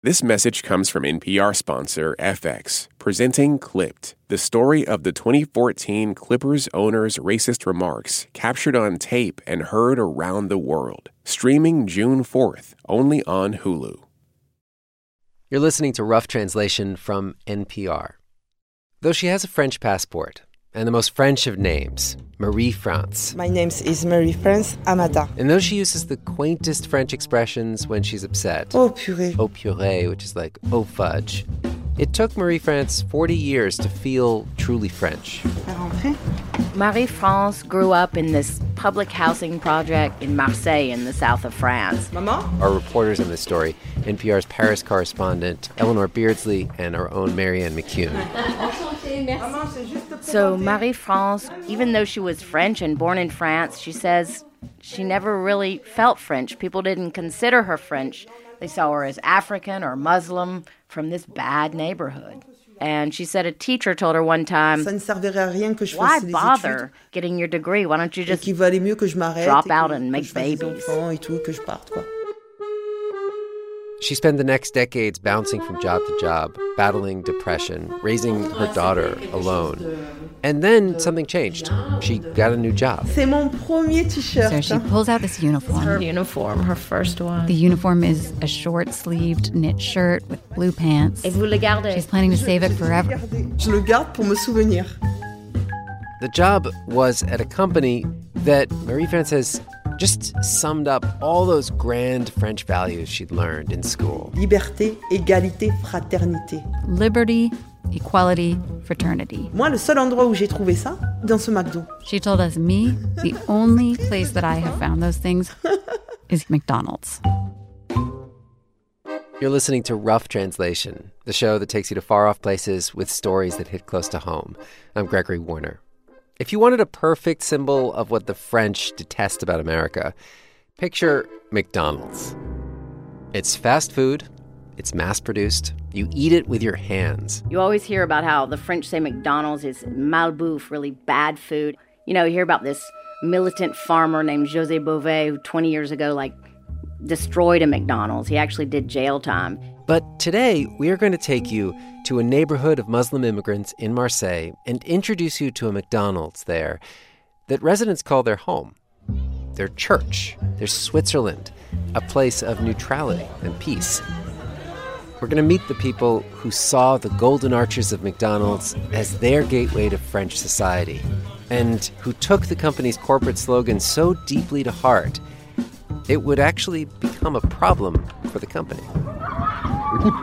This message comes from NPR sponsor FX, presenting Clipped, the story of the 2014 Clippers owner's racist remarks captured on tape and heard around the world. Streaming June 4th, only on Hulu. You're listening to Rough Translation from NPR. Though she has a French passport, and the most French of names, Marie France. My name is Marie France Amata. And though she uses the quaintest French expressions when she's upset, oh purée, oh purée, which is like oh fudge, it took Marie France 40 years to feel truly French. Marie France grew up in this public housing project in Marseille in the south of France. Mama? Our reporters in this story, NPR's Paris correspondent Eleanor Beardsley and our own Marianne McCune. So Marie France, even though she was French and born in France, she says she never really felt French. People didn't consider her French. They saw her as African or Muslim from this bad neighborhood. And she said a teacher told her one time, Why bother getting your degree? Why don't you just drop out and make babies? She spent the next decades bouncing from job to job, battling depression, raising her daughter alone. And then something changed. She got a new job. So she pulls out this uniform. Her uniform, her first one. The uniform is a short sleeved knit shirt with blue pants. She's planning to save it forever. The job was at a company that Marie France says just summed up all those grand French values she'd learned in school. Liberté, égalité, fraternité. Liberty, equality, fraternity. Moi, le seul endroit où j'ai trouvé ça, dans ce McDo. She told us, me, the only place that I have found those things is McDonald's. You're listening to Rough Translation, the show that takes you to far off places with stories that hit close to home. I'm Gregory Warner. If you wanted a perfect symbol of what the French detest about America, picture McDonald's. It's fast food, it's mass produced, you eat it with your hands. You always hear about how the French say McDonald's is malbouffe, really bad food. You know, you hear about this militant farmer named José Bové who 20 years ago, like, destroyed a McDonald's. He actually did jail time. But today, we are going to take you to a neighborhood of Muslim immigrants in Marseille and introduce you to a McDonald's there that residents call their home, their church, their Switzerland, a place of neutrality and peace. We're going to meet the people who saw the golden arches of McDonald's as their gateway to French society and who took the company's corporate slogan so deeply to heart it would actually become a problem for the company. Écoute,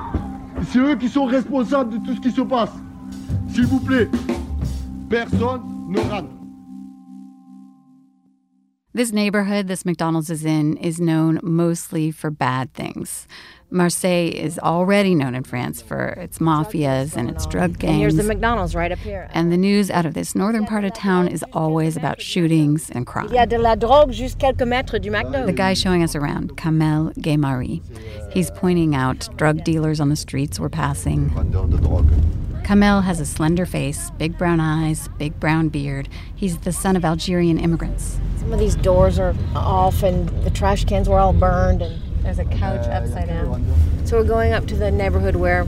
c'est eux qui sont responsables de tout ce qui se passe. S'il vous plaît, personne ne rentre. This neighborhood this McDonald's is in is known mostly for bad things. Marseille is already known in France for its mafias and its drug gangs. And here's the McDonald's right up here. And the news out of this northern part of town is always about shootings and crime. Il y a de la drogue juste quelques mètres du McDo. The guy showing us around, Kamel Guémari, he's pointing out drug dealers on the streets we're passing. Kamel has a slender face, big brown eyes, big brown beard. He's the son of Algerian immigrants. Some of these doors are off, and the trash cans were all burned, and there's a couch upside down. So we're going up to the neighborhood where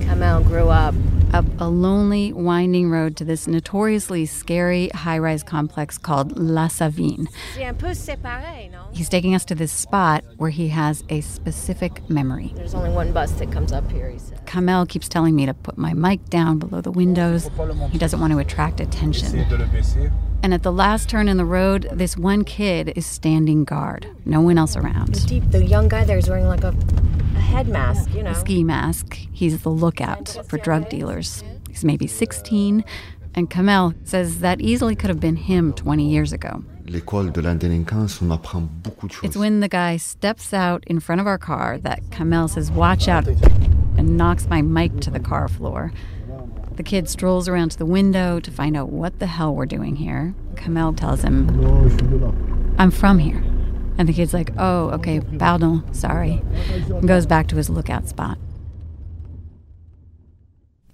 Kamel grew up. Up a lonely, winding road to this notoriously scary high rise complex called La Savine. He's taking us to this spot where he has a specific memory. There's only one bus that comes up here, he said. Kamel keeps telling me to put my mic down below the windows. He doesn't want to attract attention. And at the last turn in the road, this one kid is standing guard. No one else around. The, deep, the young guy there is wearing like a, a head mask, you know. A ski mask. He's the lookout for drug dealers. He's maybe 16. And Kamel says that easily could have been him 20 years ago. L'école de la délinquance, on apprend beaucoup de choses. It's when the guy steps out in front of our car that Kamel says, Watch out, and knocks my mic to the car floor. The kid strolls around to the window to find out what the hell we're doing here. Kamel tells him, I'm from here. And the kid's like, oh, okay, pardon, sorry. And goes back to his lookout spot.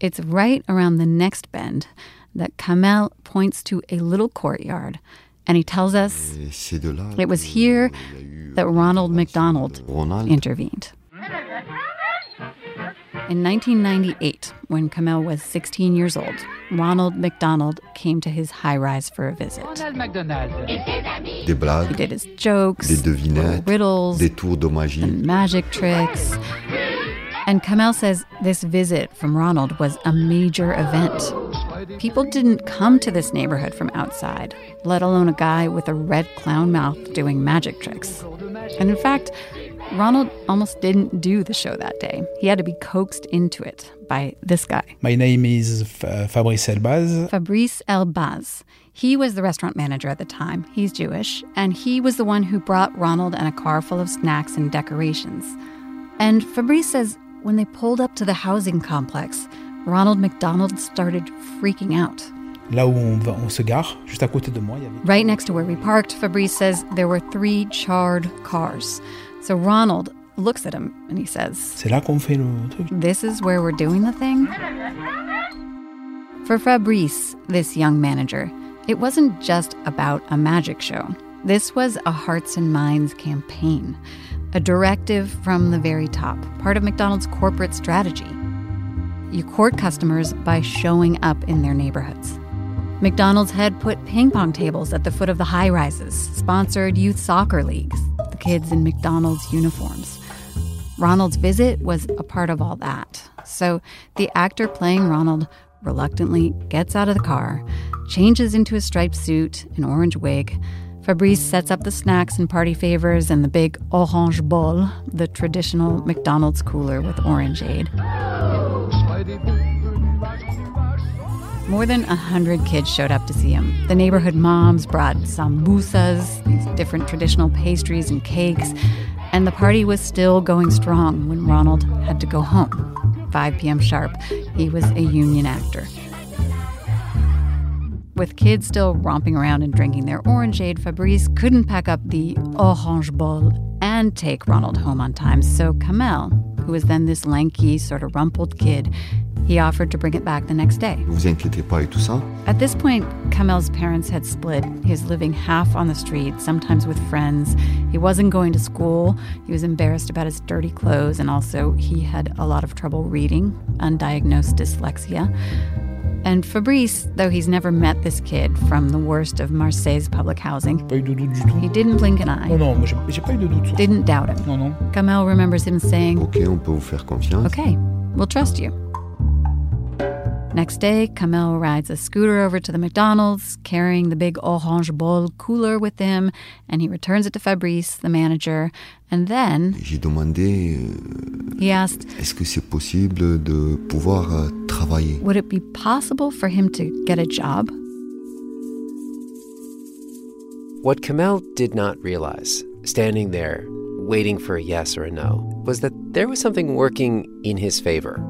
It's right around the next bend that Kamel points to a little courtyard. And he tells us it was here that Ronald McDonald intervened. In 1998, when Kamel was 16 years old, Ronald McDonald came to his high rise for a visit. Des blagues, He did his jokes, des devinettes, riddles, des tours de magie. and magic tricks. And Kamel says this visit from Ronald was a major event. People didn't come to this neighborhood from outside, let alone a guy with a red clown mouth doing magic tricks. And in fact, Ronald almost didn't do the show that day. He had to be coaxed into it by this guy. My name is F- uh, Fabrice Elbaz. Fabrice Elbaz. He was the restaurant manager at the time. He's Jewish, and he was the one who brought Ronald and a car full of snacks and decorations. And Fabrice says when they pulled up to the housing complex, Ronald McDonald started freaking out. Là où on, va, on se gare, juste à côté de moi, il y avait Right next to where we parked, Fabrice says there were three charred cars. So Ronald looks at him and he says, C'est là qu'on fait le truc. This is where we're doing the thing? For Fabrice, this young manager, it wasn't just about a magic show. This was a hearts and minds campaign, a directive from the very top, part of McDonald's corporate strategy. You court customers by showing up in their neighborhoods. McDonald's had put ping pong tables at the foot of the high rises, sponsored youth soccer leagues, the kids in McDonald's uniforms. Ronald's visit was a part of all that. So the actor playing Ronald reluctantly gets out of the car, changes into a striped suit, an orange wig. Fabrice sets up the snacks and party favors and the big orange bowl, the traditional McDonald's cooler with orangeade. More than a hundred kids showed up to see him. The neighborhood moms brought sambusas, these different traditional pastries and cakes, and the party was still going strong when Ronald had to go home. 5 p.m. sharp, he was a union actor. With kids still romping around and drinking their orangeade, Fabrice couldn't pack up the orange bowl and take Ronald home on time. So Kamel, who was then this lanky, sort of rumpled kid, he offered to bring it back the next day. Vous inquiétez pas et tout ça. At this point, Kamel's parents had split. He was living half on the street, sometimes with friends. He wasn't going to school. He was embarrassed about his dirty clothes, and also he had a lot of trouble reading, undiagnosed dyslexia. And Fabrice, though he's never met this kid from the worst of Marseille's public housing, Pas eu de doute du tout. he didn't blink an eye, Non, non, j'ai j'ai pas eu de doute didn't doubt him. Non, non. Kamel remembers him saying, Ok, on peut vous faire confiance. Okay, we'll trust you. Next day, Kamel rides a scooter over to the McDonald's, carrying the big orange bowl cooler with him, and he returns it to Fabrice, the manager. And then demandé euh, he asked, est-ce que c'est possible de pouvoir euh, travailler would it be possible for him to get a job? What Kamel did not realize, standing there, waiting for a yes or a no, was that there was something working in his favor.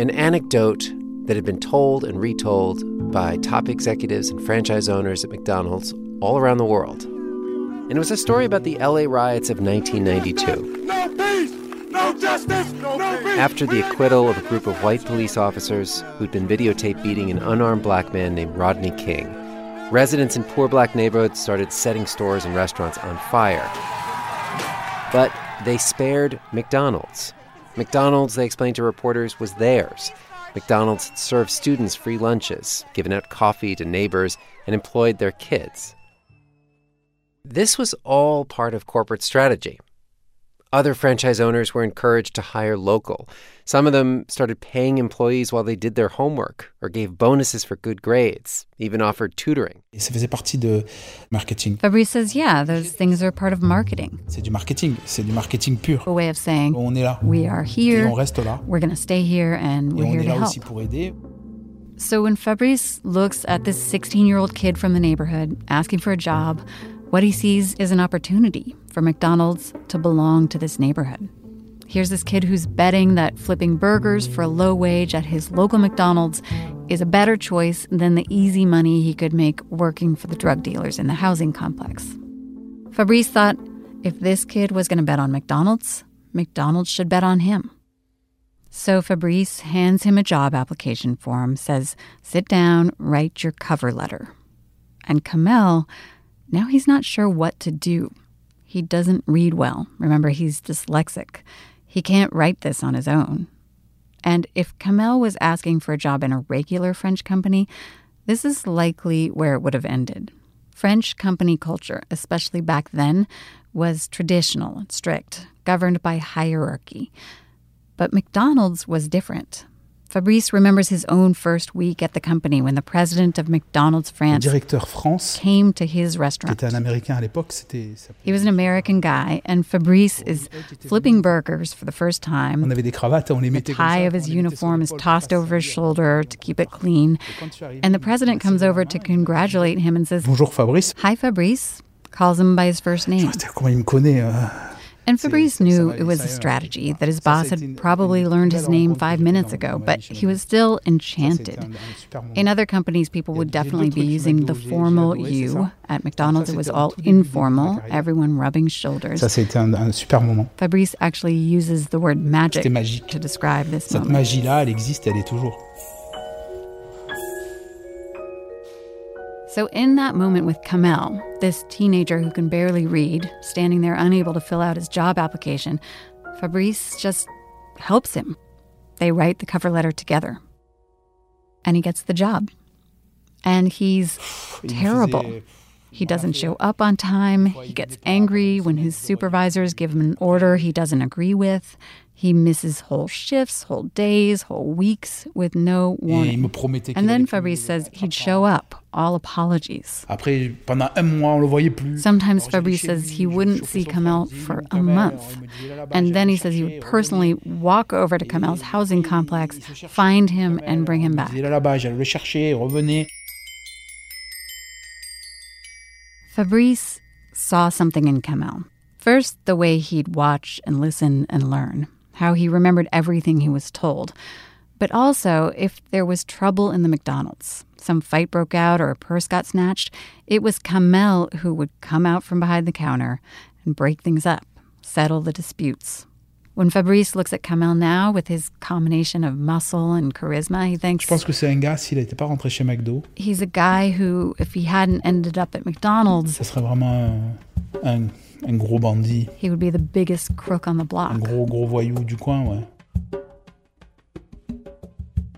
An anecdote that had been told and retold by top executives and franchise owners at McDonald's all around the world. And it was a story about the LA riots of 1992. No peace! No justice! No! After the acquittal of a group of white police officers who'd been videotaped beating an unarmed black man named Rodney King, residents in poor black neighborhoods started setting stores and restaurants on fire. But they spared McDonald's. McDonald's, they explained to reporters, was theirs. McDonald's served students free lunches, given out coffee to neighbors, and employed their kids. This was all part of corporate strategy. Other franchise owners were encouraged to hire local. Some of them started paying employees while they did their homework or gave bonuses for good grades, even offered tutoring. Et ça faisait partie marketing. Fabrice says, yeah, those things are part of marketing. C'est du marketing. C'est du marketing pur. A way of saying, On est là. we are Et here, on reste là. we're going to stay here, and Et we're on here est to là help. aussi pour aider. So when Fabrice looks at this 16 year old kid from the neighborhood asking for a job, what he sees is an opportunity for McDonald's to belong to this neighborhood. Here's this kid who's betting that flipping burgers for a low wage at his local McDonald's is a better choice than the easy money he could make working for the drug dealers in the housing complex. Fabrice thought if this kid was going to bet on McDonald's, McDonald's should bet on him. So Fabrice hands him a job application form, says, sit down, write your cover letter. And Kamel, now he's not sure what to do. He doesn't read well. Remember, he's dyslexic. He can't write this on his own. And if Kamel was asking for a job in a regular French company, this is likely where it would have ended. French company culture, especially back then, was traditional and strict, governed by hierarchy. But McDonald's was different. Fabrice remembers his own first week at the company when the president of McDonald's France France, came to his restaurant. un Américain à l'époque, c'était. ça- He was an American guy, and Fabrice is flipping burgers for the first time. avait des cravates, on les The mettait comme ça, tie of his uniform is tossed over his shoulder to keep it clean. Et quand je suis arrivé, And the president comes over to congratulate him and says, Bonjour Fabrice. Hi, Fabrice. Calls him by his first name. Putain, Comment il me connaît And Fabrice knew it was a strategy that his boss had probably learned his name five minutes ago, but he was still enchanted. un- un super moment. In other companies, people would Il y a- il y a definitely be using the formal you. At McDonald's, it was all au tout début de ma informal, everyone rubbing shoulders. Ça, c'était un, un super moment. Fabrice actually uses the word magic to describe this Cette moment. So, in that moment with Kamel, this teenager who can barely read, standing there unable to fill out his job application, Fabrice just helps him. They write the cover letter together. And he gets the job. And he's terrible. He doesn't show up on time. He gets angry when his supervisors give him an order he doesn't agree with. He misses whole shifts, whole days, whole weeks with no warning. And then Fabrice says he'd show up, all apologies. Après, pendant un mois, on le voyait plus. Sometimes Fabrice says he wouldn't see Kamel for a month. il me disait, là-bas, And then he says he would personally walk over to Kamel's housing complex, find him, and bring him back. Il est là-bas, j'allais le chercher, revenez. Fabrice saw something in Kamel. First, the way he'd watch and listen and learn, how he remembered everything he was told. But also, if there was trouble in the McDonald's, some fight broke out or a purse got snatched, it was Kamel who would come out from behind the counter and break things up, settle the disputes. When Fabrice looks at Kamel now with his combination of muscle and charisma, he thinks Je pense que c'est un gars, s'il n'était pas rentré chez McDo, he's a guy who, if he hadn't ended up at McDonald's, ce serait vraiment un, un, un gros bandit, he would be the biggest crook on the block. un gros, gros voyou du coin, ouais.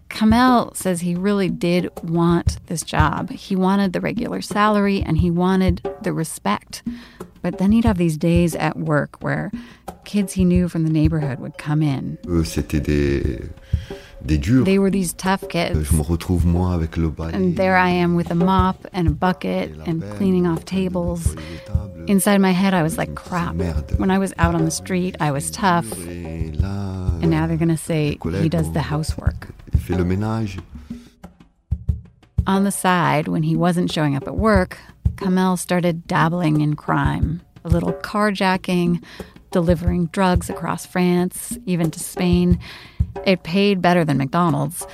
Kamel says he really did want this job. He wanted the regular salary and he wanted the respect. But then he'd have these days at work where kids he knew from the neighborhood would come in. Eux, c'était des, des durs. They were these tough kids. Je me retrouve moi avec le balai. And there I am with a mop and a bucket and cleaning off tables. Inside my head, I was like, crap. When I was out on the street, I was tough. And now they're going to say he does the housework. il fait le ménage. On the side, when he wasn't showing up at work, Kamel started dabbling in crime. A little carjacking, delivering drugs across France, even to Spain. It paid better than McDonald's.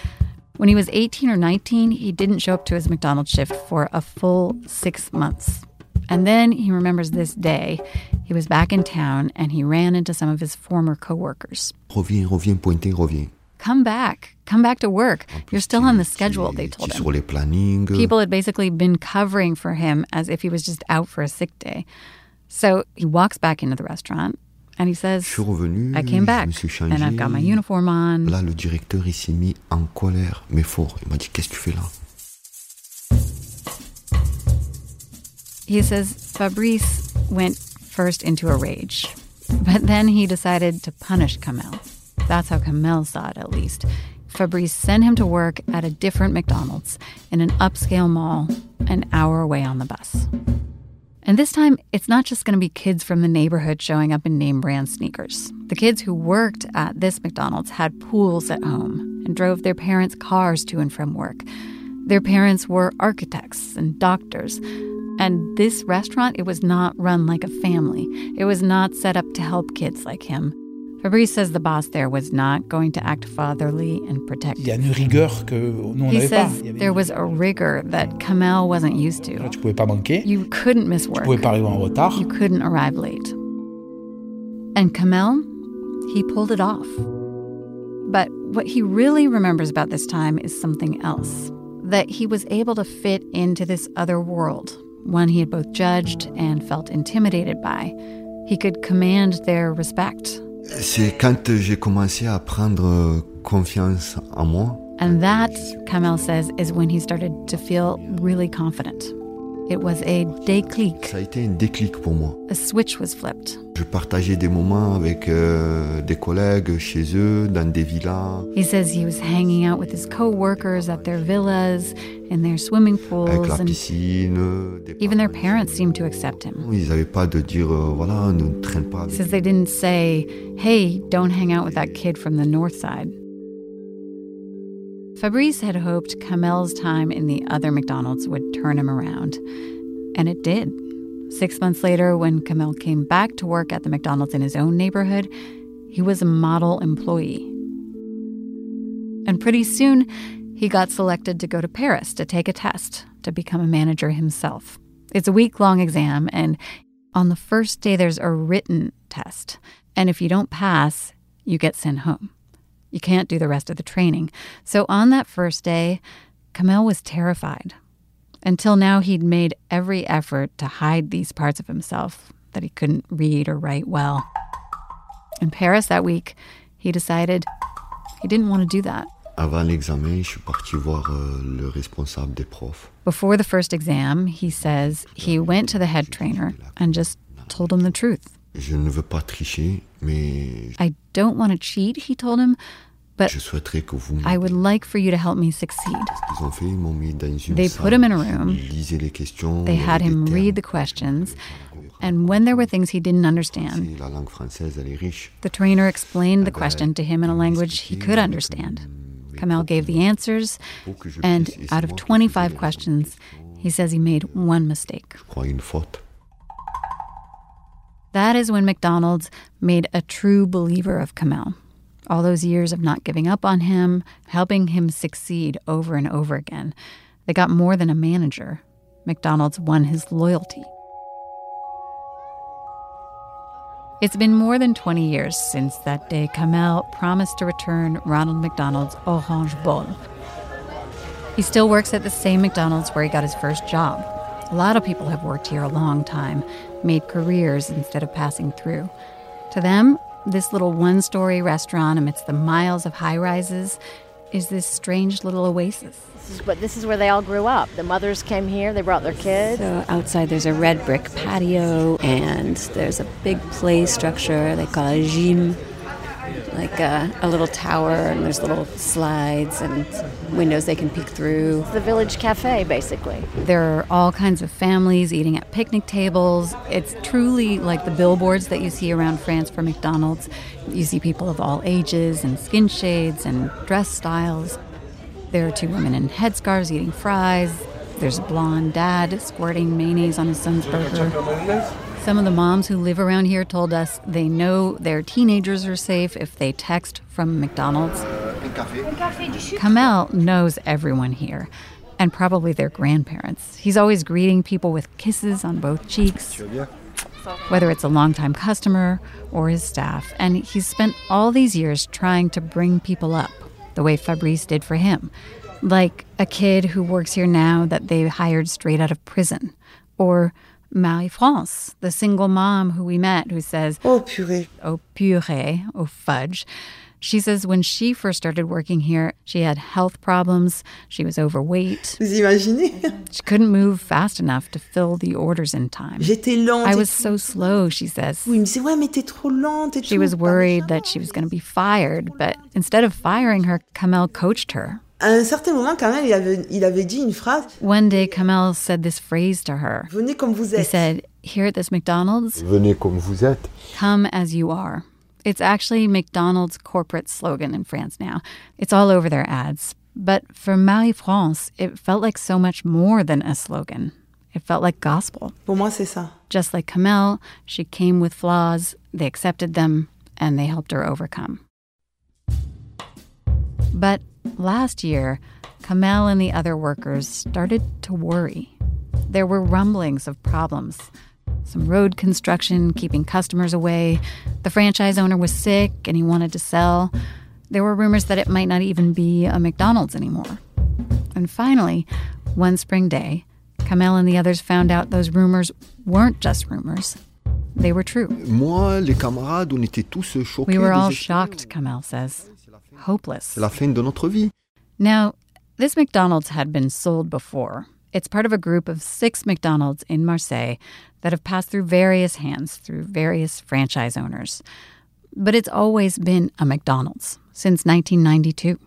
When he was 18 or 19, he didn't show up to his McDonald's shift for a full six months. And then he remembers this day. He was back in town and he ran into some of his former coworkers. Reviens, reviens, pointer, reviens. Come back. Come back to work. You're still on the schedule, they told him. sur les plannings. People had basically been covering for him as if he was just out for a sick day. So he walks back into the restaurant and he says, Je suis revenu, I came je back me suis changé. and I've got my uniform on. Là, le directeur, il s'est mis en colère, mais fort. Il m'a dit, qu'est-ce que tu fais là He says Fabrice went first into a rage, but then he decided to punish Kamel. That's how Kamel saw it, at least. Fabrice sent him to work at a different McDonald's in an upscale mall an hour away on the bus. And this time, it's not just going to be kids from the neighborhood showing up in name brand sneakers. The kids who worked at this McDonald's had pools at home and drove their parents' cars to and from work. Their parents were architects and doctors. And this restaurant, it was not run like a family. It was not set up to help kids like him. Fabrice says the boss there was not going to act fatherly and Il y a une rigueur que nous, on He pas. says Il there was a rigor that Kamel wasn't used to. Tu pouvais pas manquer, You couldn't miss tu work. pouvais pas arriver en retard. You couldn't arrive late. And Kamel, he pulled it off. But what he really remembers about this time is something else that he was able to fit into this other world, one he had both judged and felt intimidated by. He could command their respect. C'est quand j'ai commencé à prendre euh, confiance en moi. And that, Kamel says, is when he started to feel really confident. It was a déclic. Ça a été un déclic pour moi. A switch was flipped. Je partageais des moments avec euh, des collègues chez eux, dans des villas. He says he was hanging out with his co-workers at their villas, in their swimming pools, avec la piscine. des even their parents. parents seemed to accept him. Ils n'avaient pas de dire, euh, voilà, ne traîne pas He says they didn't say, "Hey, don't hang out with that kid from the north side." Fabrice had hoped Kamel's time in the other McDonald's would turn him around, and it did. Six months later, when Kamel came back to work at the McDonald's in his own neighborhood, he was a model employee. And pretty soon, he got selected to go to Paris to take a test to become a manager himself. It's a week long exam, and on the first day, there's a written test. And if you don't pass, you get sent home. You can't do the rest of the training. So on that first day, Kamel was terrified. Until now, he'd made every effort to hide these parts of himself that he couldn't read or write well. In Paris that week, he decided he didn't want to do that. Avant l'examen, je suis parti voir euh, le responsable des profs. Before the first exam, he says he went to the head trainer and just told him the truth. Je ne veux pas tricher, mais I don't want to cheat, he told him, but je souhaiterais que vous I would like for you to help me succeed. Ils ont fait, ils m'ont mis dans une They put him in a room. les questions. They had him read the questions, and when there were things he didn't understand, La langue française, elle est riche. the trainer explained the eh question to him in a language he could understand. Kamel gave the answers, and out of 25 questions, he says he made one mistake. Je crois une faute. That is when McDonald's made a true believer of Kamel. All those years of not giving up on him, helping him succeed over and over again. They got more than a manager. McDonald's won his loyalty. It's been more than 20 years since that day Kamel promised to return Ronald McDonald's Orange Bowl. He still works at the same McDonald's where he got his first job. A lot of people have worked here a long time, made careers instead of passing through. To them, this little one story restaurant amidst the miles of high rises is this strange little oasis. This is, but this is where they all grew up. The mothers came here, they brought their kids. So outside there's a red brick patio and there's a big play structure they call a gym, like a, a little tower and there's little slides and windows they can peek through. The village cafe, basically. There are all kinds of families eating at picnic tables. It's truly like the billboards that you see around France for McDonald's. You see people of all ages and skin shades and dress styles. There are two women in headscarves eating fries. There's a blonde dad squirting mayonnaise on his son's burger. Some of the moms who live around here told us they know their teenagers are safe if they text from McDonald's. Uh, Kamel knows everyone here, and probably their grandparents. He's always greeting people with kisses on both cheeks, whether it's a longtime customer or his staff. And he's spent all these years trying to bring people up the way Fabrice did for him. Like a kid who works here now that they hired straight out of prison. Or Marie France, the single mom who we met, who says, Oh purée. Oh purée, oh fudge. She says when she first started working here, she had health problems, she was overweight, Vous imaginez she couldn't move fast enough to fill the orders in time. J'étais lente. I was so slow, she says. Oui, disait ouais mais t'es trop lente She was worried that she was going to be fired, but instead of firing her, Kamel coached her. À un certain moment, quand même, il avait, il avait dit une phrase One day, Kamel said this phrase to her. Venez comme vous He said, Here at this McDonald's, Venez comme vous êtes. come as you are. It's actually McDonald's corporate slogan in France now. It's all over their ads. But for Marie France, it felt like so much more than a slogan. It felt like gospel. Pour moi, c'est ça. Just like Kamel, she came with flaws, they accepted them, and they helped her overcome. But last year, Kamel and the other workers started to worry. There were rumblings of problems. Some road construction keeping customers away. The franchise owner was sick and he wanted to sell. There were rumors that it might not even be a McDonald's anymore. And finally, one spring day, Kamel and the others found out those rumors weren't just rumors. they were true. Moi, les camarades, on était tous choqués. We were all shocked, Kamel says. Hopeless. La fin de notre vie. Now, this McDonald's had been sold before. It's part of a group of six McDonald's in Marseille that have passed through various hands through various franchise owners. But it's always been a McDonald's since 1992.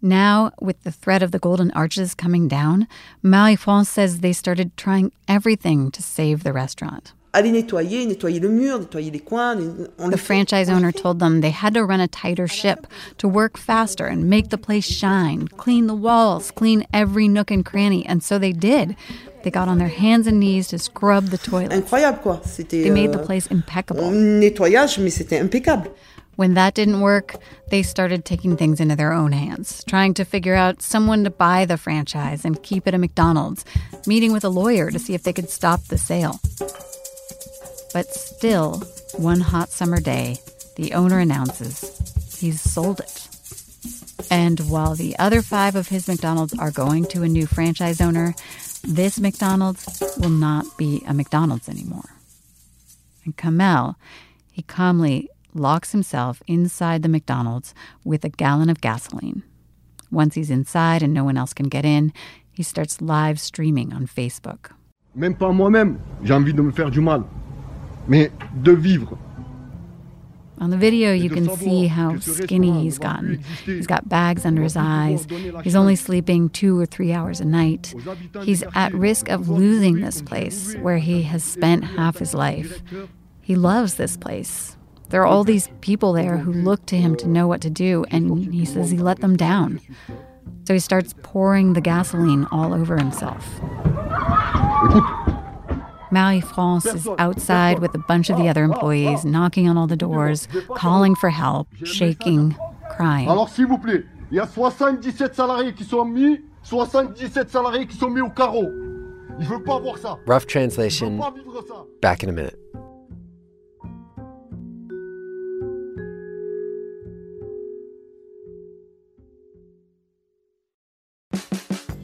Now, with the threat of the Golden Arches coming down, Marie France says they started trying everything to save the restaurant. Aller nettoyer, nettoyer le mur, nettoyer les coins. on The franchise owner told them they had to run a tighter ship to work faster and make the place shine, clean the walls, clean every nook and cranny. And so they did. They got on their hands and knees to scrub the toilets. Incroyable quoi. C'était. They made the euh, place impeccable. Nettoyage, mais c'était impeccable. When that didn't work, they started taking things into their own hands, trying to figure out someone to buy the franchise and keep it a McDonald's, meeting with a lawyer to see if they could stop the sale. But still, one hot summer day, the owner announces he's sold it. And while the other five of his McDonald's are going to a new franchise owner, this McDonald's will not be a McDonald's anymore. And Kamel, he calmly locks himself inside the McDonald's with a gallon of gasoline. Once he's inside and no one else can get in, he starts live streaming on Facebook. Même pas moi-même, j'ai envie de me faire du mal. Mais de vivre. On the video, you can see how skinny he's gotten. He's got bags under his eyes. He's only sleeping two or three hours a night. He's at risk of losing this place where he has spent half his life. He loves this place. There are all these people there who look to him to know what to do, and he says he let them down. So he starts pouring the gasoline all over himself. Marie France is outside with a bunch of the other employees, knocking on all the doors, calling for help, shaking, crying. Alors s'il vous plaît, il y a 77 salariés qui sont mis, 77 salariés qui sont mis au carreau. Il veut pas voir ça. Rough translation. veut pas vivre ça. Back in a minute.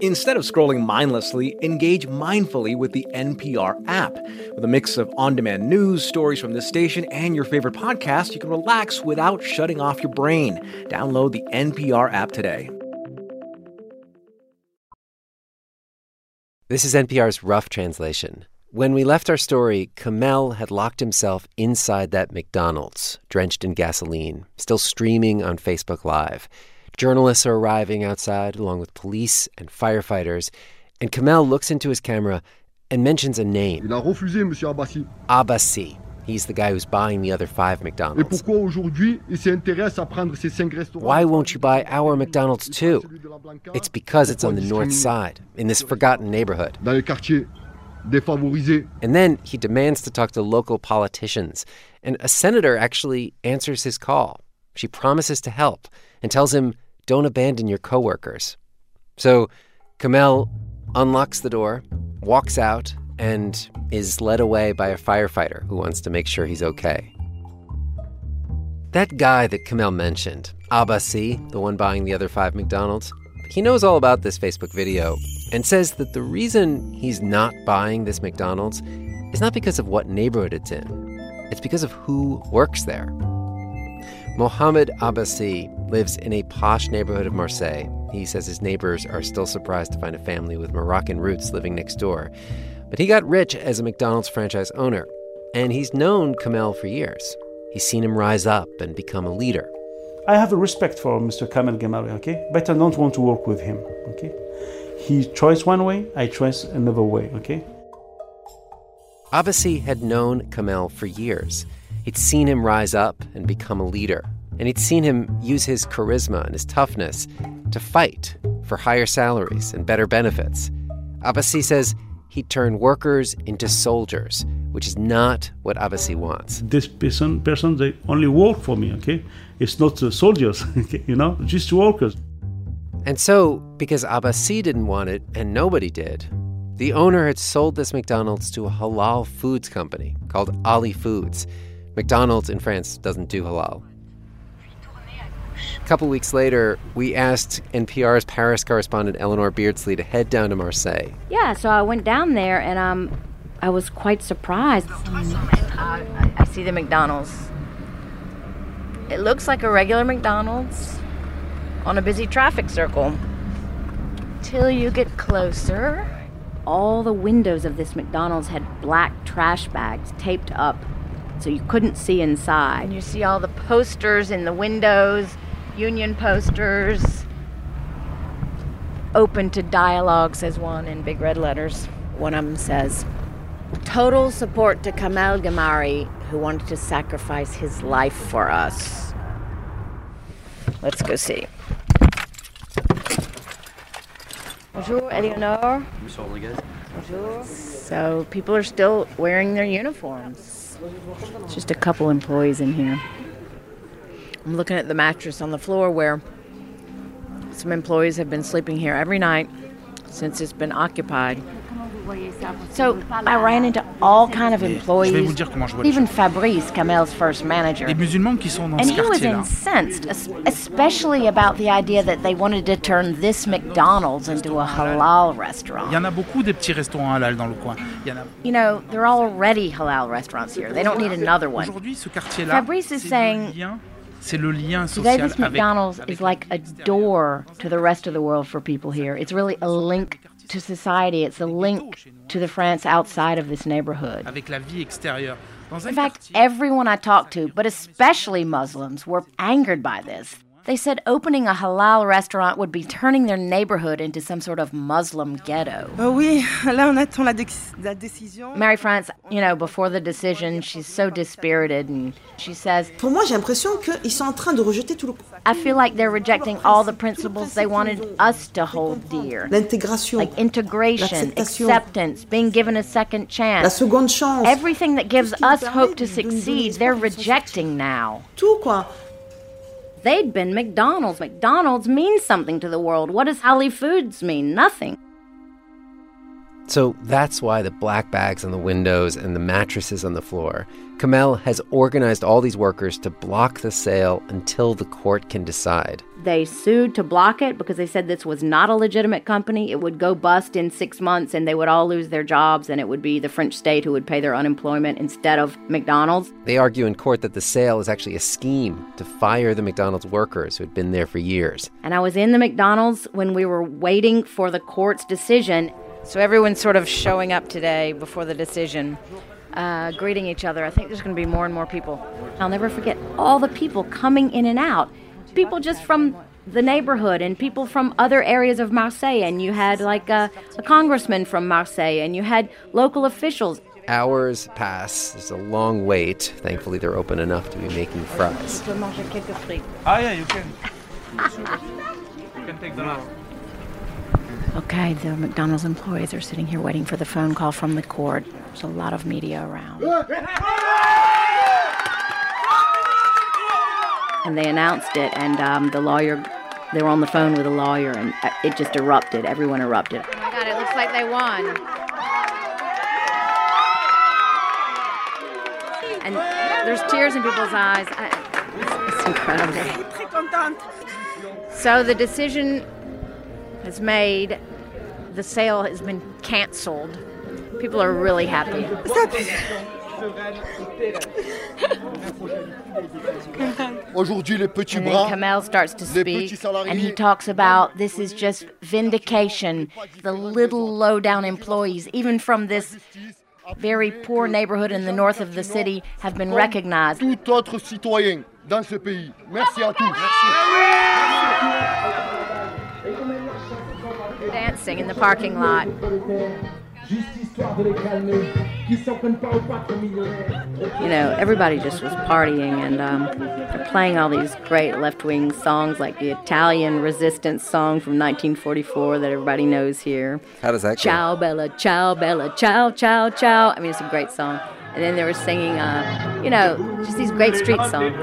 Instead of scrolling mindlessly, engage mindfully with the NPR app. With a mix of on demand news, stories from this station, and your favorite podcast, you can relax without shutting off your brain. Download the NPR app today. This is NPR's Rough Translation. When we left our story, Kamel had locked himself inside that McDonald's, drenched in gasoline, still streaming on Facebook Live. Journalists are arriving outside, along with police and firefighters, and Kamel looks into his camera and mentions a name Il a refusé, Monsieur Abbassi. Abbasi. He's the guy who's buying the other five McDonald's. pourquoi aujourd'hui il s'intéresse à prendre ces cinq restaurants Why won't you buy our McDonald's too? It's because it's on the north side, in this forgotten neighborhood. Dans les quartiers défavorisés. And then he demands to talk to local politicians. And a senator actually answers his call. She promises to help and tells him, don't abandon your coworkers. So Kamel unlocks the door, walks out, and is led away by a firefighter who wants to make sure he's okay. That guy that Kamel mentioned, Abbasi, the one buying the other five McDonald's, he knows all about this Facebook video and says that the reason he's not buying this McDonald's is not because of what neighborhood it's in, it's because of who works there. Mohammed Abbasi lives in a posh neighborhood of Marseille. He says his neighbors are still surprised to find a family with Moroccan roots living next door. But he got rich as a McDonald's franchise owner, and he's known Kamel for years. He's seen him rise up and become a leader. I have a respect for Mr. Kamel Guémari, okay? But I don't want to work with him, okay? He tries one way, I try another way, okay? Abbasi had known Kamel for years. He'd seen him rise up and become a leader, and he'd seen him use his charisma and his toughness to fight for higher salaries and better benefits. Abbasi says he'd turn workers into soldiers, which is not what Abbasi wants. This person, person, they only work for me, okay? It's not uh, soldiers, okay, you know, just workers. And so, because Abbassi didn't want it and nobody did, the owner had sold this McDonald's to a halal foods company called Ali Foods. McDonald's in France doesn't do halal. A couple weeks later, we asked NPR's Paris correspondent Eleanor Beardsley to head down to Marseille. Yeah, so I went down there and um, I was quite surprised. I, I see the McDonald's. It looks like a regular McDonald's on a busy traffic circle. Till you get closer, all the windows of this McDonald's had black trash bags taped up so you couldn't see inside. And you see all the posters in the windows, union posters. Open to dialogue, says one in big red letters. One of them says, Total support to Kamel Guémari, who wanted to sacrifice his life for us. Let's go see. Bonjour, Eleonore. Bonjour. So people are still wearing their uniforms. It's just a couple employees in here. I'm looking at the mattress on the floor where some employees have been sleeping here every night since it's been occupied. So I ran into all kind of employees, even Fabrice, Kamel's first manager. Les musulmans qui sont dans And he was quartier-là. incensed, especially about the idea that they wanted to turn this McDonald's into a halal restaurant. Il y en a beaucoup restaurants halal dans le coin. Il y en a You know, there are already halal restaurants here. They don't need another one. aujourd'hui ce quartier-là. Fabrice is saying le lien, c'est le lien today this McDonald's is like a door to the rest of the world for people here. It's really a link to society. It's a link to the France outside of this neighborhood. avec la vie extérieure. Dans un In fact, everyone I talked to, but especially Muslims, were angered by this. They said opening a halal restaurant would be turning their neighborhood into some sort of Muslim ghetto. Oui, là on attend la, décision. Marie France, you know, before the decision, she's so dispirited and she says, Pour moi, j'ai l'impression qu'ils sont en train de rejeter tout le I feel like they're rejecting all the principles they wanted us to hold dear. l'intégration, Like integration, acceptance, being given a second chance. la seconde chance, Everything that gives us hope to succeed, they're rejecting now. tout quoi. They'd been McDonald's. McDonald's means something to the world. What does Ali Foods mean? Nothing. So that's why the black bags on the windows and the mattresses on the floor. Kamel has organized all these workers to block the sale until the court can decide. They sued to block it because they said this was not a legitimate company. It would go bust in six months and they would all lose their jobs, and it would be the French state who would pay their unemployment instead of McDonald's. They argue in court that the sale is actually a scheme to fire the McDonald's workers who had been there for years. And I was in the McDonald's when we were waiting for the court's decision. So everyone's sort of showing up today before the decision, uh, greeting each other. I think there's going to be more and more people. I'll never forget all the people coming in and out. People just from the neighborhood and people from other areas of Marseille. And you had like a, a congressman from Marseille and you had local officials. Hours pass. There's a long wait. Thankfully, they're open enough to be making fries. Ah yeah, you can. you can take the last. Okay, the McDonald's employees are sitting here waiting for the phone call from the court. There's a lot of media around. And they announced it, and um, the lawyer, they were on the phone with a lawyer, and uh, it just erupted. Everyone erupted. Oh my God, it looks like they won. And there's tears in people's eyes. I, it's, it's incredible. So the decision has made, the sale has been canceled. People are really happy. Aujourd'hui, les petits And then Kamel starts to speak, and he talks about this is just vindication. The little low down employees, even from this very poor neighborhood in the north of the city, have been recognized. Tout autre citoyen dans ce pays. Merci à tous. Ah Dancing in the parking lot. You know, everybody just was partying, and um, they're playing all these great left wing songs like the Italian resistance song from 1944 that everybody knows here. How does that go? Ciao Bella, ciao Bella, ciao, ciao, ciao. I mean, it's a great song. And then they were singing, uh, you know, just these great street songs.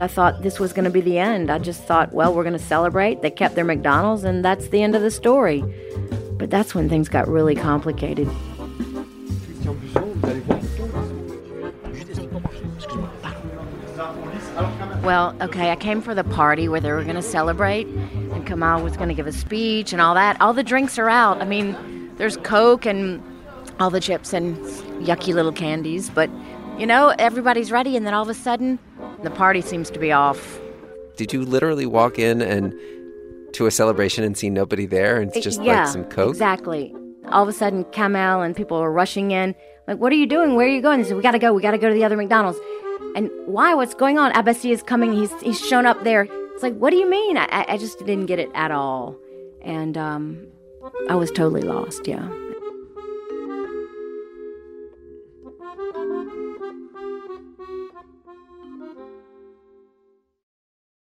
I thought this was going to be the end. I just thought, well, we're going to celebrate. They kept their McDonald's, and that's the end of the story. But that's when things got really complicated. Well, okay, I came for the party where they were going to celebrate, and Kamal was going to give a speech and all that. All the drinks are out. I mean, there's Coke and all the chips and yucky little candies, but you know, everybody's ready, and then all of a sudden, the party seems to be off. Did you literally walk in and to a celebration and see nobody there and it's just yeah, like some Coke? Exactly. All of a sudden, Kamel and people are rushing in. Like, what are you doing? Where are you going? They said, we gotta go. We gotta go to the other McDonald's. And why? What's going on? Abbasi is coming. He's he's shown up there. It's like, what do you mean? I, I just didn't get it at all. And um, I was totally lost, yeah.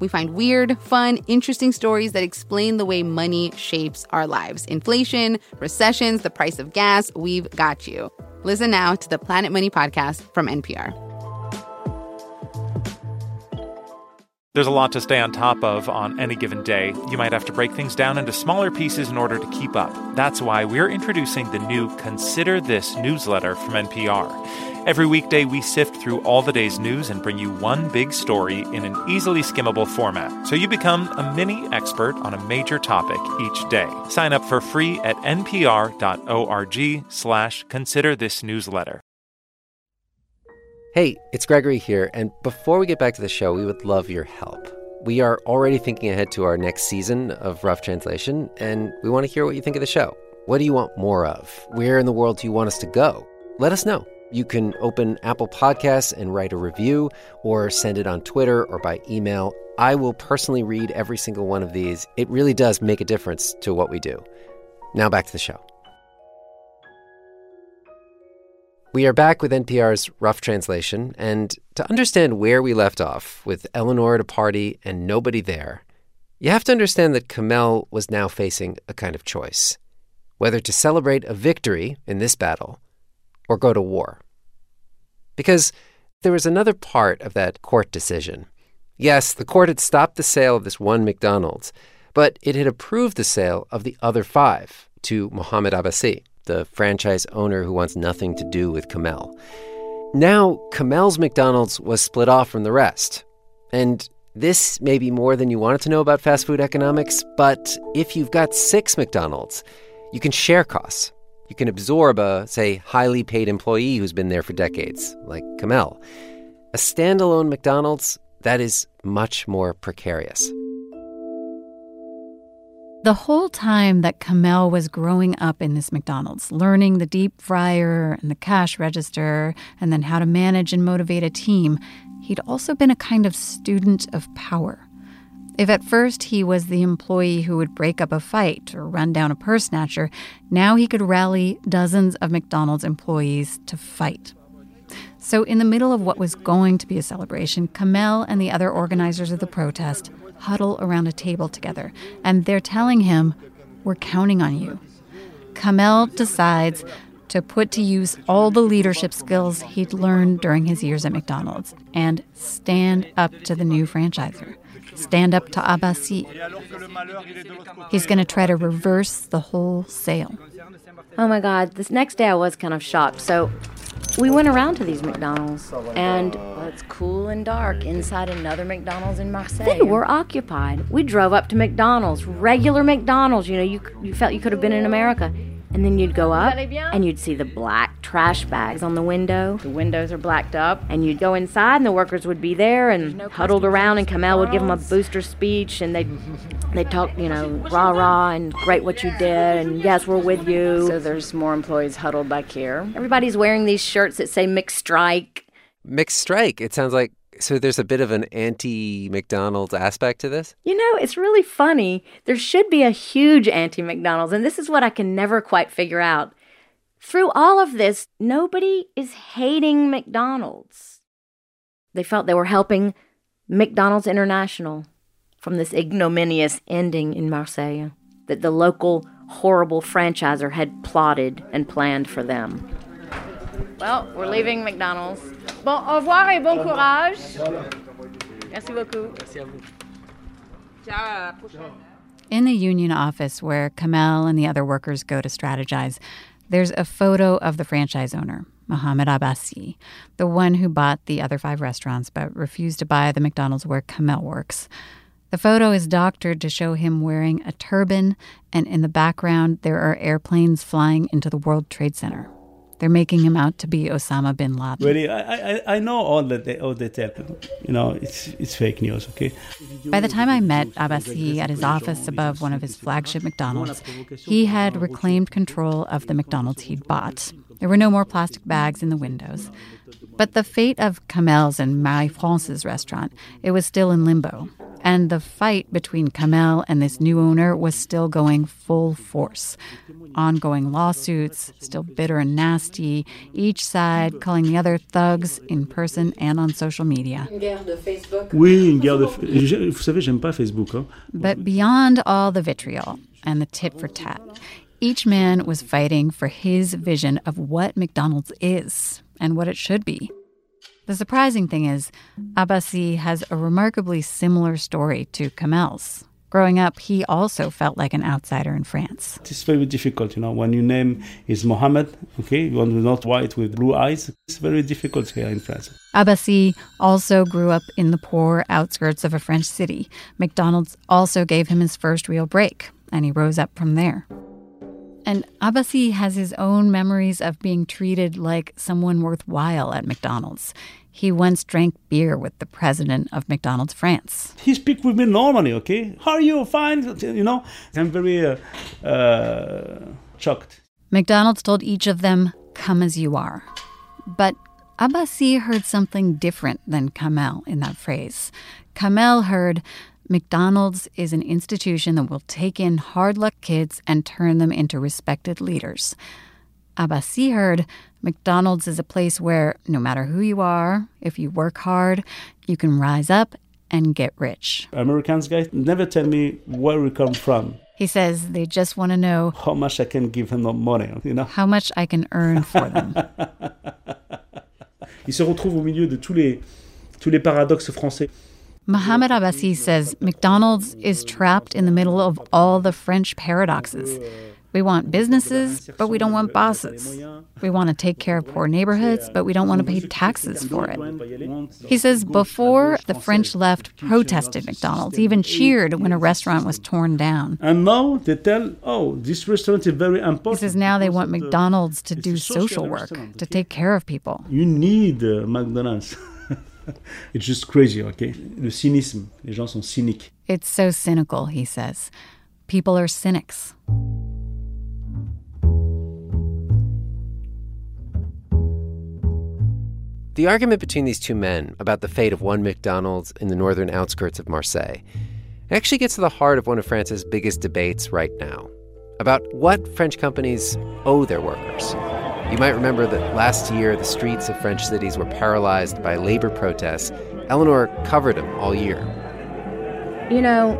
We find weird, fun, interesting stories that explain the way money shapes our lives. Inflation, recessions, the price of gas, we've got you. Listen now to the Planet Money podcast from NPR. There's a lot to stay on top of on any given day. You might have to break things down into smaller pieces in order to keep up. That's why we're introducing the new Consider This newsletter from NPR. Every weekday, we sift through all the day's news and bring you one big story in an easily skimmable format, so you become a mini expert on a major topic each day. Sign up for free at npr.org slash consider this newsletter. Hey, it's Gregory here, and before we get back to the show, we would love your help. We are already thinking ahead to our next season of Rough Translation, and we want to hear what you think of the show. What do you want more of? Where in the world do you want us to go? Let us know. You can open Apple Podcasts and write a review, or send it on Twitter or by email. I will personally read every single one of these. It really does make a difference to what we do. Now back to the show. We are back with NPR's Rough Translation, and to understand where we left off with Eleanor at a party and nobody there, you have to understand that Kamel was now facing a kind of choice whether to celebrate a victory in this battle or go to war. Because there was another part of that court decision. Yes, the court had stopped the sale of this one McDonald's, but it had approved the sale of the other five to Mohammed Abbasi the franchise owner who wants nothing to do with Kamel. Now, Kamel's McDonald's was split off from the rest. And this may be more than you wanted to know about fast food economics, but if you've got six McDonald's, you can share costs. You can absorb a, say, highly paid employee who's been there for decades, like Kamel. A standalone McDonald's, that is much more precarious. The whole time that Kamel was growing up in this McDonald's, learning the deep fryer and the cash register, and then how to manage and motivate a team, he'd also been a kind of student of power. If at first he was the employee who would break up a fight or run down a purse snatcher, now he could rally dozens of McDonald's employees to fight. So, in the middle of what was going to be a celebration, Kamel and the other organizers of the protest huddle around a table together, and they're telling him, We're counting on you. Kamel decides to put to use all the leadership skills he'd learned during his years at McDonald's and stand up to the new franchisor. Stand up to Abbasi. He's going to try to reverse the whole sale. Oh my God, this next day I was kind of shocked. So we went around to these McDonald's, and well, it's cool and dark inside another McDonald's in Marseille. They were occupied. We drove up to McDonald's, regular McDonald's. You know, you you felt you could have been in America. And then you'd go up and you'd see the black trash bags on the window. The windows are blacked up. And you'd go inside and the workers would be there and no huddled around and Kamel would give them a booster speech and they'd, they'd talk, you know, rah rah and great what you did and yes, we're with you. So there's more employees huddled back here. Everybody's wearing these shirts that say mixed strike. Mixed strike. It sounds like so there's a bit of an anti McDonald's aspect to this? You know, it's really funny. There should be a huge anti McDonald's, and this is what I can never quite figure out. Through all of this, nobody is hating McDonald's. They felt they were helping McDonald's International from this ignominious ending in Marseille that the local horrible franchisor had plotted and planned for them. Well, we're leaving McDonald's. Bon, au revoir et bon courage. Merci beaucoup. In the union office where Kamel and the other workers go to strategize, there's a photo of the franchise owner, Mohamed Abbasi, the one who bought the other five restaurants but refused to buy the McDonald's where Kamel works. The photo is doctored to show him wearing a turban, and in the background, there are airplanes flying into the World Trade Center. They're making him out to be Osama bin Laden. Really, I, I, I know all that they, all they tell people. You know, it's, it's fake news, okay? By the time I met Abbasi at his office above one of his flagship McDonald's, he had reclaimed control of the McDonald's he'd bought. There were no more plastic bags in the windows. But the fate of Kamel's and Marie France's restaurant, it was still in limbo. And the fight between Kamel and this new owner was still going full force. Ongoing lawsuits, still bitter and nasty, each side calling the other thugs in person and on social media. Oui, une guerre de. Vous savez, j'aime pas Facebook. Hein? But beyond all the vitriol and the tit for tat, each man was fighting for his vision of what McDonald's is and what it should be. The surprising thing is, Abbasi has a remarkably similar story to Kamel's. Growing up, he also felt like an outsider in France. It's very difficult, you know, when your name is Mohammed, okay, you're not white with blue eyes. It's very difficult here in France. Abbasi also grew up in the poor outskirts of a French city. McDonald's also gave him his first real break, and he rose up from there. And Abbasi has his own memories of being treated like someone worthwhile at McDonald's. He once drank beer with the president of McDonald's France. He speaks with me normally, okay? How are you? Fine? You know? I'm very uh, uh, shocked. McDonald's told each of them, come as you are. But Abbasi heard something different than Kamel in that phrase. Kamel heard, McDonald's is an institution that will take in hard luck kids and turn them into respected leaders. Abbasi heard McDonald's is a place where no matter who you are, if you work hard, you can rise up and get rich. Americans guys never tell me where we come from. He says they just want to know how much I can give them money, you know. How much I can earn for them. Ils se retrouvent au milieu de tous les tous les paradoxes français. Mohamed Abbasi says McDonald's is trapped in the middle of all the French paradoxes. We want businesses, but we don't want bosses. We want to take care of poor neighborhoods, but we don't want to pay taxes for it. He says before, the French left protested McDonald's, even cheered when a restaurant was torn down. And now they tell, oh, this restaurant is very important. He says now they want McDonald's to do social work, to take care of people. You need uh, McDonald's. It's just crazy, okay? Le cynisme. Les gens sont cyniques. It's so cynical, he says. People are cynics. The argument between these two men about the fate of one McDonald's in the northern outskirts of Marseille actually gets to the heart of one of France's biggest debates right now about what French companies owe their workers. You might remember that last year the streets of French cities were paralyzed by labor protests. Eleanor covered them all year. You know,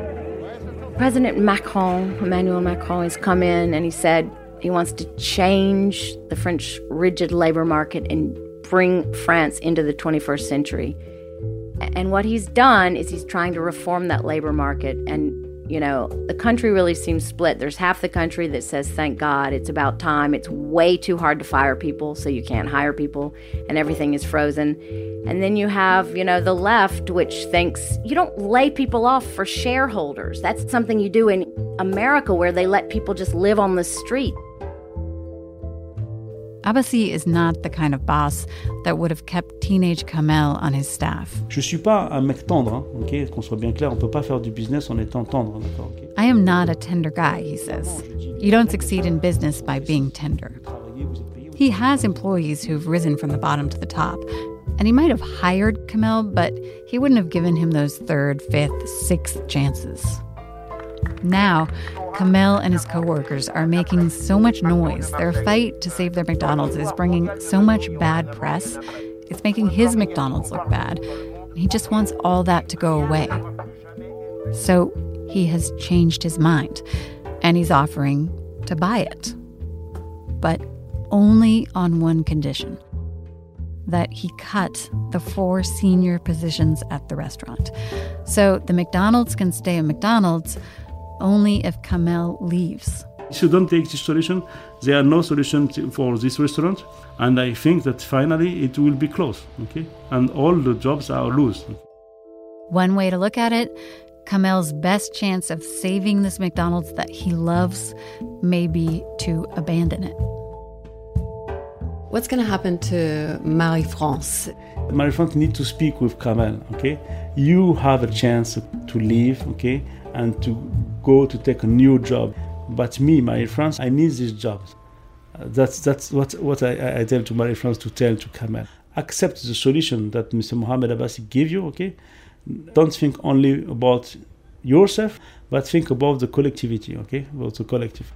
President Macron, Emmanuel Macron, has come in and he said he wants to change the French rigid labor market and bring France into the 21st century. And what he's done is he's trying to reform that labor market. And, you know, the country really seems split. There's half the country that says, thank God, it's about time. It's way too hard to fire people, so you can't hire people, and everything is frozen. And then you have, you know, the left, which thinks you don't lay people off for shareholders. That's something you do in America where they let people just live on the street. Abbasi is not the kind of boss that would have kept teenage Kamel on his staff. Je suis pas un mec tendre, hein, ok? Qu'on soit bien clair, on peut pas faire du business en étant tendre, d'accord? Okay? I am not a tender guy, he says. You don't succeed in business by being tender. He has employees who've risen from the bottom to the top, And he might have hired Kamel, but he wouldn't have given him those third, fifth, sixth chances. Now, Kamel and his coworkers are making so much noise. Their fight to save their McDonald's is bringing so much bad press. It's making his McDonald's look bad. He just wants all that to go away. So he has changed his mind and he's offering to buy it. But only on one condition that he cut the four senior positions at the restaurant. So the McDonald's can stay a McDonald's only if Kamel leaves. If you don't take this solution, there are no solution to, for this restaurant, and I think that finally it will be closed. Okay, and all the jobs are lost. One way to look at it, Kamel's best chance of saving this McDonald's that he loves may be to abandon it. What's going to happen to Marie France? Marie France needs to speak with Kamel. Okay, you have a chance to leave. Okay, and to go to take a new job. But me, Marie France, I need this job. Uh, that's that's what what I, I tell to Marie France to tell to Kamel. Accept the solution that Mr. Mohamed Abbasi give you. Okay, don't think only about yourself, but think about the collectivity. Okay, about the collective.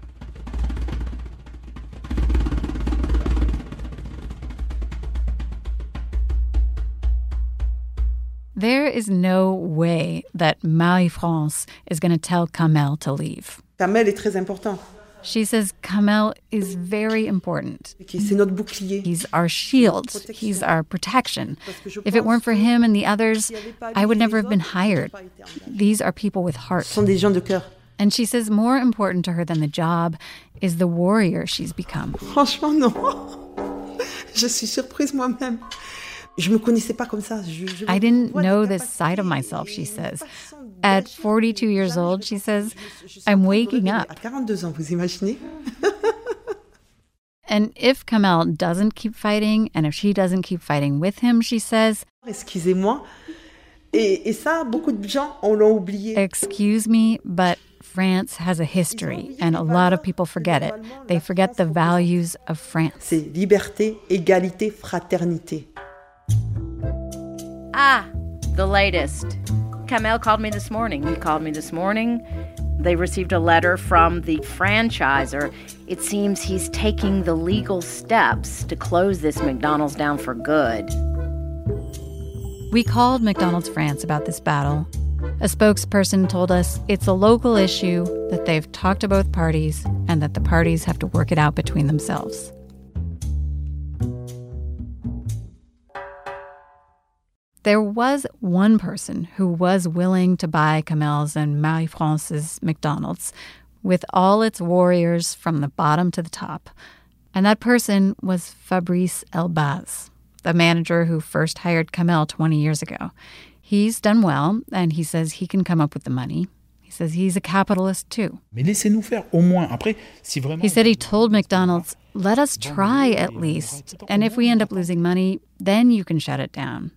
There is no way that Marie France is going to tell Kamel to leave. Kamel est très important. She says Kamel is very important. C'est notre bouclier. He's our shield. He's our protection. If it weren't for him and the others, I would never have been hired. These are people with heart. sont des gens de cœur. And she says more important to her than the job is the warrior she's become. Franchement, non. Je suis surprise moi-même. Je me connaissais pas comme ça. Je, je I didn't know this side of myself, she says. At 42 years old, she says, I'm waking up. À 42 ans, vous imaginez And if Kamel doesn't keep fighting, and if she doesn't keep fighting with him, she says, Excusez-moi. Et, et ça, beaucoup de gens l'ont oublié. Excuse me, but France has a history, and a lot of people forget it. They forget the values of France. C'est liberté, égalité, fraternité. Ah, the latest. Kamel called me this morning. He called me this morning. They received a letter from the franchisor. It seems he's taking the legal steps to close this McDonald's down for good. We called McDonald's France about this battle. A spokesperson told us it's a local issue, that they've talked to both parties, and that the parties have to work it out between themselves. There was one person who was willing to buy Kamel's and Marie France's McDonald's with all its warriors from the bottom to the top. And that person was Fabrice Elbaz, the manager who first hired Kamel 20 years ago. He's done well, and he says he can come up with the money. He says he's a capitalist too. Mais laissez-nous faire au moins. Après, si vraiment. He said he told McDonald's, let us try at least. And if we end up losing money, then you can shut it down.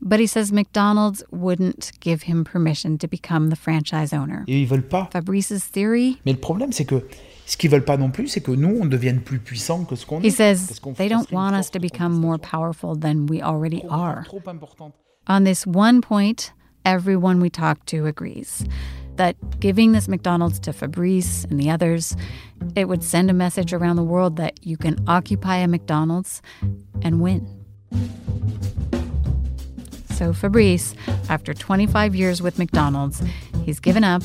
But he says McDonald's wouldn't give him permission to become the franchise owner. Et ils veulent pas. Fabrice's theory Mais le problème, c'est que ce qu'ils veulent pas non plus, c'est que nous, on devienne plus puissants que ce qu'on He says they don't want us to become more powerful than we already trop- are. trop importante. On this one point, everyone we talk to agrees that giving this McDonald's to Fabrice and the others, it would send a message around the world that you can occupy a McDonald's and win. So Fabrice, after 25 years with McDonald's, he's given up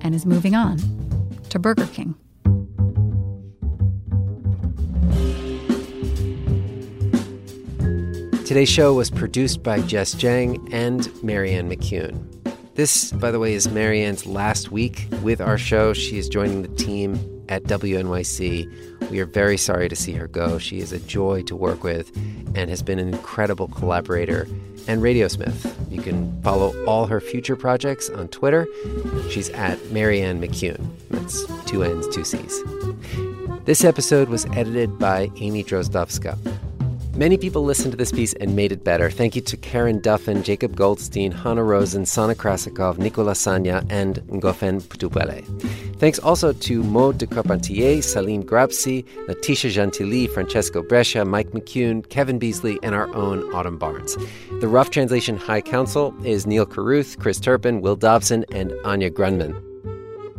and is moving on to Burger King. Today's show was produced by Jess Jiang and Marianne McCune. This, by the way, is Marianne's last week with our show. She is joining the team at WNYC. We are very sorry to see her go. She is a joy to work with and has been an incredible collaborator and Radiosmith. You can follow all her future projects on Twitter. She's at Marianne McCune. That's two N's, two C's. This episode was edited by Amy Drozdowska. Many people listened to this piece and made it better. Thank you to Karen Duffin, Jacob Goldstein, Hanna Rosin, Sana Krasikov, Nicola Sanya, and Ngofeen Mputubwele. Thanks also to Maud de Carpentier, Celine Grapsi, Letitia Gentili, Francesco Brescia, Mike McCune, Kevin Beasley, and our own Autumn Barnes. The Rough Translation High Council is Neal Carruth, Chris Turpin, Will Dobson, and Anya Grundmann.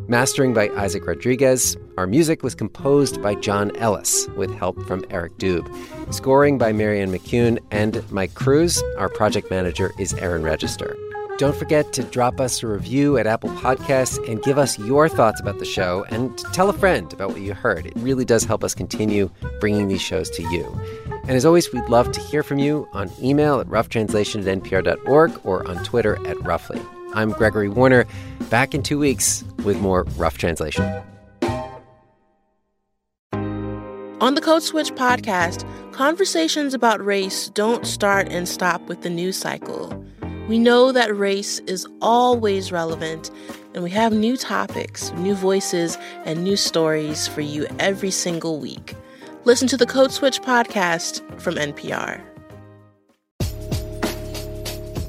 Mastering by Isaac Rodriguez. Our music was composed by John Ellis with help from Eric Doob. Scoring by Marianne McCune and Mike Cruz. Our project manager is Aaron Register. Don't forget to drop us a review at Apple Podcasts and give us your thoughts about the show and tell a friend about what you heard. It really does help us continue bringing these shows to you. And as always, we'd love to hear from you on email at roughtranslation at npr.org or on Twitter at roughly. I'm Gregory Warner, back in two weeks with more Rough Translation. On the Code Switch podcast, conversations about race don't start and stop with the news cycle. We know that race is always relevant, and we have new topics, new voices, and new stories for you every single week. Listen to the Code Switch podcast from NPR.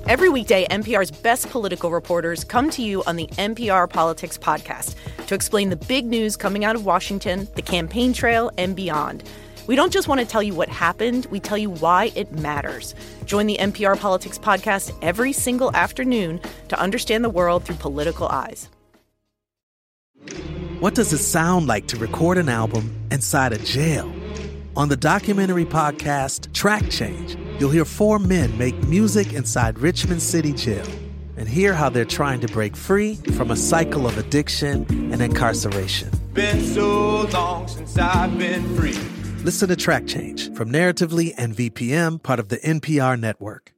Every weekday, NPR's best political reporters come to you on the NPR Politics Podcast to explain the big news coming out of Washington, the campaign trail, and beyond. We don't just want to tell you what happened, we tell you why it matters. Join the NPR Politics Podcast every single afternoon to understand the world through political eyes. What does it sound like to record an album inside a jail? On the documentary podcast Track Change, you'll hear four men make music inside Richmond City Jail and hear how they're trying to break free from a cycle of addiction and incarceration. Been so long since I've been free. Listen to Track Change from Narratively and VPM, part of the NPR network.